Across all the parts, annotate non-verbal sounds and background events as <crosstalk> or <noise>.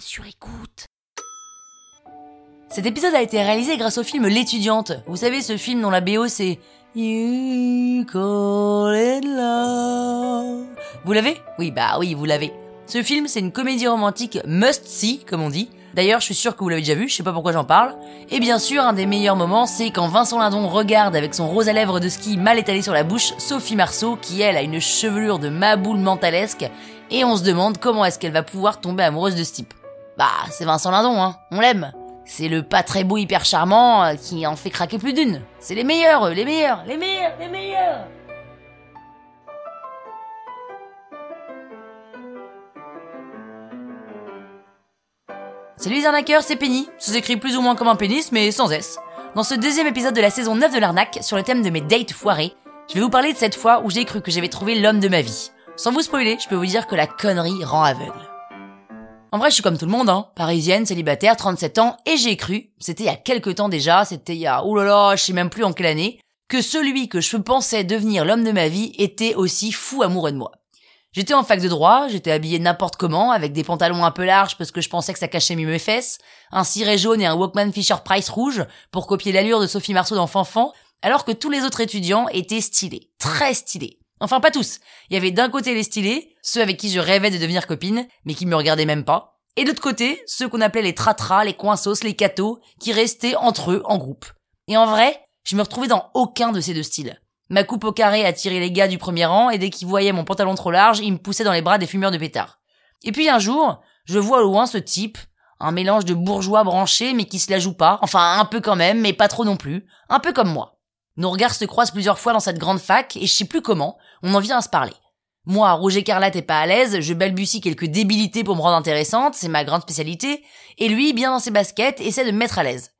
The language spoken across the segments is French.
sur écoute. Cet épisode a été réalisé grâce au film L'étudiante. Vous savez, ce film dont la BO c'est You Call Love. Vous l'avez? Oui, bah oui, vous l'avez. Ce film, c'est une comédie romantique must-see, comme on dit. D'ailleurs, je suis sûr que vous l'avez déjà vu, je sais pas pourquoi j'en parle. Et bien sûr, un des meilleurs moments, c'est quand Vincent Lindon regarde avec son rose à lèvres de ski mal étalé sur la bouche Sophie Marceau, qui elle a une chevelure de maboule mentalesque, et on se demande comment est-ce qu'elle va pouvoir tomber amoureuse de ce type. Bah, c'est Vincent Lindon, hein, on l'aime. C'est le pas très beau hyper charmant euh, qui en fait craquer plus d'une. C'est les meilleurs, eux, les meilleurs, les meilleurs, les meilleurs. Salut les arnaqueurs, c'est Penny. Ça s'écrit plus ou moins comme un pénis, mais sans S. Dans ce deuxième épisode de la saison 9 de l'arnaque, sur le thème de mes dates foirées, je vais vous parler de cette fois où j'ai cru que j'avais trouvé l'homme de ma vie. Sans vous spoiler, je peux vous dire que la connerie rend aveugle. En vrai, je suis comme tout le monde, hein. Parisienne, célibataire, 37 ans, et j'ai cru, c'était il y a quelques temps déjà, c'était il y a, oulala, je sais même plus en quelle année, que celui que je pensais devenir l'homme de ma vie était aussi fou amoureux de moi. J'étais en fac de droit, j'étais habillé n'importe comment, avec des pantalons un peu larges parce que je pensais que ça cachait mieux mes fesses, un ciré jaune et un Walkman Fisher Price rouge pour copier l'allure de Sophie Marceau dans Fanfan, alors que tous les autres étudiants étaient stylés, très stylés. Enfin pas tous. Il y avait d'un côté les stylés, ceux avec qui je rêvais de devenir copine, mais qui me regardaient même pas, et de l'autre côté, ceux qu'on appelait les tratras, les coinsos, les cathos, qui restaient entre eux en groupe. Et en vrai, je me retrouvais dans aucun de ces deux styles. Ma coupe au carré attirait les gars du premier rang et dès qu'ils voyaient mon pantalon trop large, ils me poussaient dans les bras des fumeurs de pétards. Et puis un jour, je vois au loin ce type, un mélange de bourgeois branchés mais qui se la joue pas, enfin un peu quand même, mais pas trop non plus, un peu comme moi. Nos regards se croisent plusieurs fois dans cette grande fac et je sais plus comment, on en vient à se parler. Moi, rouge écarlate et pas à l'aise, je balbutie quelques débilités pour me rendre intéressante, c'est ma grande spécialité, et lui, bien dans ses baskets, essaie de me mettre à l'aise.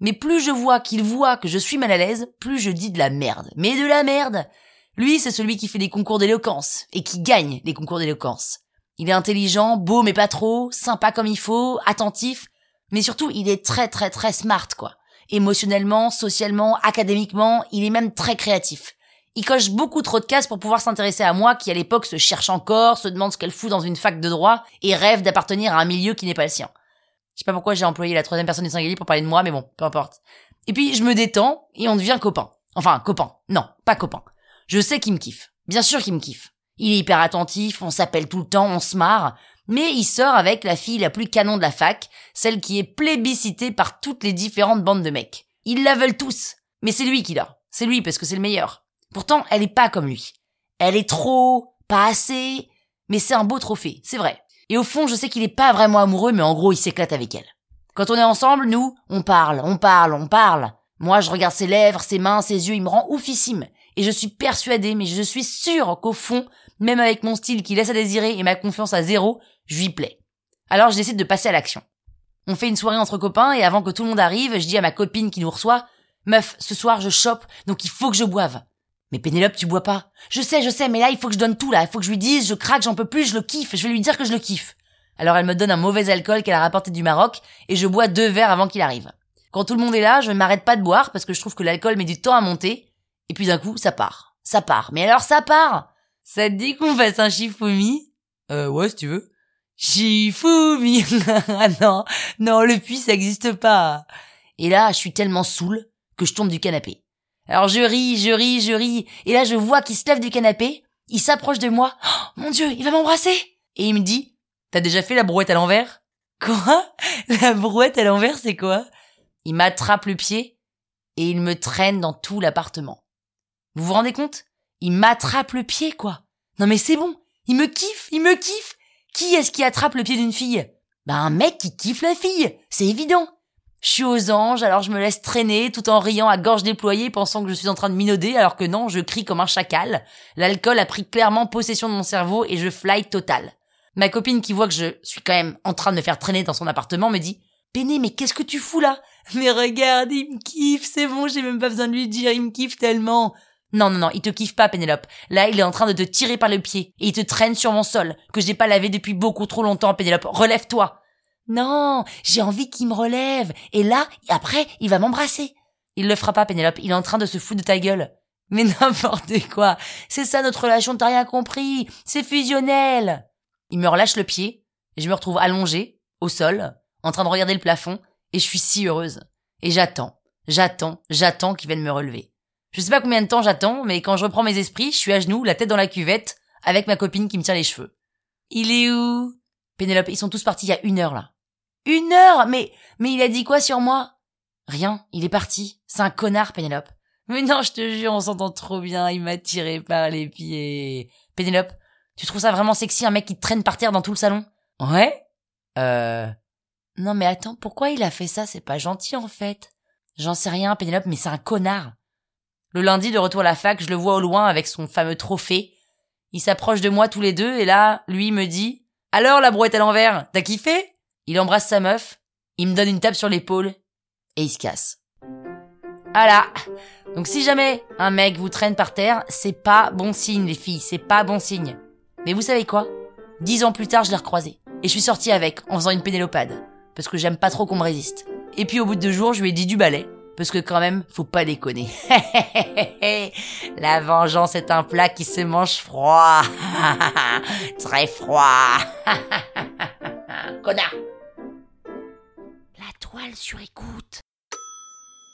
Mais plus je vois qu'il voit que je suis mal à l'aise, plus je dis de la merde. Mais de la merde Lui, c'est celui qui fait des concours d'éloquence, et qui gagne les concours d'éloquence. Il est intelligent, beau mais pas trop, sympa comme il faut, attentif, mais surtout il est très très très smart quoi. Émotionnellement, socialement, académiquement, il est même très créatif. Il coche beaucoup trop de cases pour pouvoir s'intéresser à moi qui à l'époque se cherche encore, se demande ce qu'elle fout dans une fac de droit et rêve d'appartenir à un milieu qui n'est pas le sien. Je sais pas pourquoi j'ai employé la troisième personne du singulier pour parler de moi, mais bon, peu importe. Et puis je me détends et on devient copain. Enfin, copain. Non, pas copain. Je sais qu'il me kiffe. Bien sûr qu'il me kiffe. Il est hyper attentif, on s'appelle tout le temps, on se marre, mais il sort avec la fille la plus canon de la fac, celle qui est plébiscitée par toutes les différentes bandes de mecs. Ils la veulent tous, mais c'est lui qui l'a. C'est lui parce que c'est le meilleur. Pourtant, elle est pas comme lui. Elle est trop, pas assez, mais c'est un beau trophée, c'est vrai. Et au fond, je sais qu'il est pas vraiment amoureux, mais en gros, il s'éclate avec elle. Quand on est ensemble, nous, on parle, on parle, on parle. Moi, je regarde ses lèvres, ses mains, ses yeux, il me rend oufissime. Et je suis persuadée, mais je suis sûre qu'au fond, même avec mon style qui laisse à désirer et ma confiance à zéro, je lui plais. Alors je décide de passer à l'action. On fait une soirée entre copains et avant que tout le monde arrive, je dis à ma copine qui nous reçoit, Meuf, ce soir je chope, donc il faut que je boive. Mais Pénélope, tu bois pas. Je sais, je sais, mais là, il faut que je donne tout, là. Il faut que je lui dise, je craque, j'en peux plus, je le kiffe. Je vais lui dire que je le kiffe. Alors elle me donne un mauvais alcool qu'elle a rapporté du Maroc et je bois deux verres avant qu'il arrive. Quand tout le monde est là, je ne m'arrête pas de boire parce que je trouve que l'alcool met du temps à monter. Et puis d'un coup, ça part. Ça part. Mais alors ça part Ça te dit qu'on fasse un shifumi? Euh, ouais, si tu veux. Shifumi Ah <laughs> non, non, le puits, ça existe pas. Et là, je suis tellement saoul que je tombe du canapé. Alors je ris, je ris, je ris. Et là, je vois qu'il se lève du canapé. Il s'approche de moi. Oh, mon Dieu, il va m'embrasser. Et il me dit, t'as déjà fait la brouette à l'envers? Quoi? La brouette à l'envers, c'est quoi? Il m'attrape le pied et il me traîne dans tout l'appartement. Vous vous rendez compte? Il m'attrape le pied, quoi. Non mais c'est bon. Il me kiffe, il me kiffe. Qui est-ce qui attrape le pied d'une fille? Bah un mec qui kiffe la fille. C'est évident. Je suis aux anges, alors je me laisse traîner tout en riant à gorge déployée pensant que je suis en train de minauder alors que non, je crie comme un chacal. L'alcool a pris clairement possession de mon cerveau et je fly total. Ma copine qui voit que je suis quand même en train de me faire traîner dans son appartement me dit Péné, mais qu'est-ce que tu fous là? Mais regarde, il me kiffe, c'est bon, j'ai même pas besoin de lui dire, il me kiffe tellement. Non, non, non, il te kiffe pas, Pénélope. Là, il est en train de te tirer par le pied et il te traîne sur mon sol, que j'ai pas lavé depuis beaucoup trop longtemps, Pénélope. Relève-toi. Non, j'ai envie qu'il me relève. Et là, après, il va m'embrasser. Il le fera pas, Pénélope. Il est en train de se foutre de ta gueule. <laughs> Mais n'importe quoi. C'est ça notre relation, t'as rien compris. C'est fusionnel. Il me relâche le pied, et je me retrouve allongée, au sol, en train de regarder le plafond, et je suis si heureuse. Et j'attends, j'attends, j'attends qu'il vienne me relever. Je sais pas combien de temps j'attends, mais quand je reprends mes esprits, je suis à genoux, la tête dans la cuvette, avec ma copine qui me tient les cheveux. Il est où? Pénélope, ils sont tous partis il y a une heure là. Une heure Mais mais il a dit quoi sur moi? Rien, il est parti. C'est un connard, Pénélope. Mais non, je te jure, on s'entend trop bien, il m'a tiré par les pieds. Pénélope, tu trouves ça vraiment sexy un mec qui te traîne par terre dans tout le salon? Ouais Euh... Non mais attends, pourquoi il a fait ça? C'est pas gentil en fait. J'en sais rien, Pénélope, mais c'est un connard. Le lundi, de retour à la fac, je le vois au loin avec son fameux trophée. Il s'approche de moi tous les deux et là, lui me dit Alors la brouette à l'envers, t'as kiffé? Il embrasse sa meuf, il me donne une tape sur l'épaule et il se casse. Voilà. Donc si jamais un mec vous traîne par terre, c'est pas bon signe les filles, c'est pas bon signe. Mais vous savez quoi? Dix ans plus tard, je l'ai recroisé. Et je suis sortie avec, en faisant une pénélopade. Parce que j'aime pas trop qu'on me résiste. Et puis au bout de deux jours, je lui ai dit du balai. Parce que quand même, faut pas déconner. <laughs> La vengeance est un plat qui se mange froid. <laughs> Très froid. <laughs> Connard. La toile sur écoute.